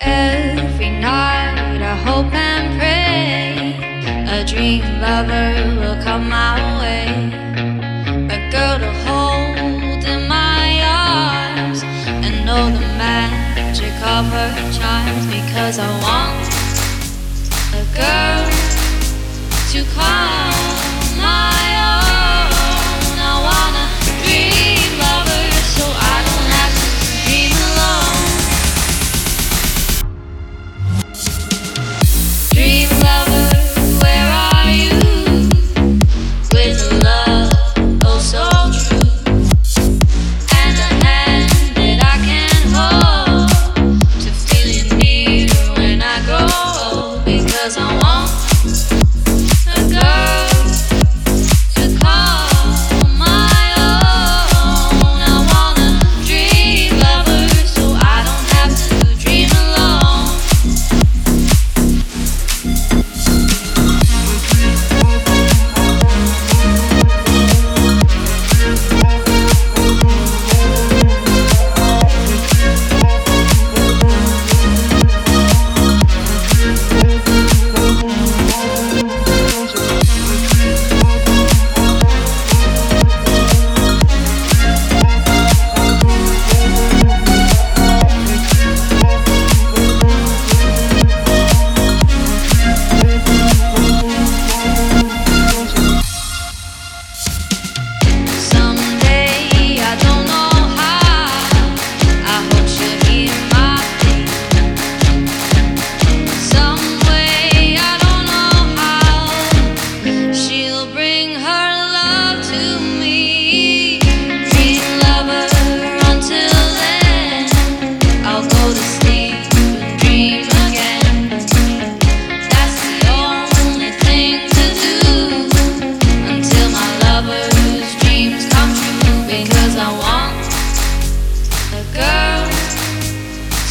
Every night I hope and pray a dream lover will come my way. A girl to hold in my arms and know the magic of her charms because I want a girl to call my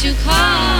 you call.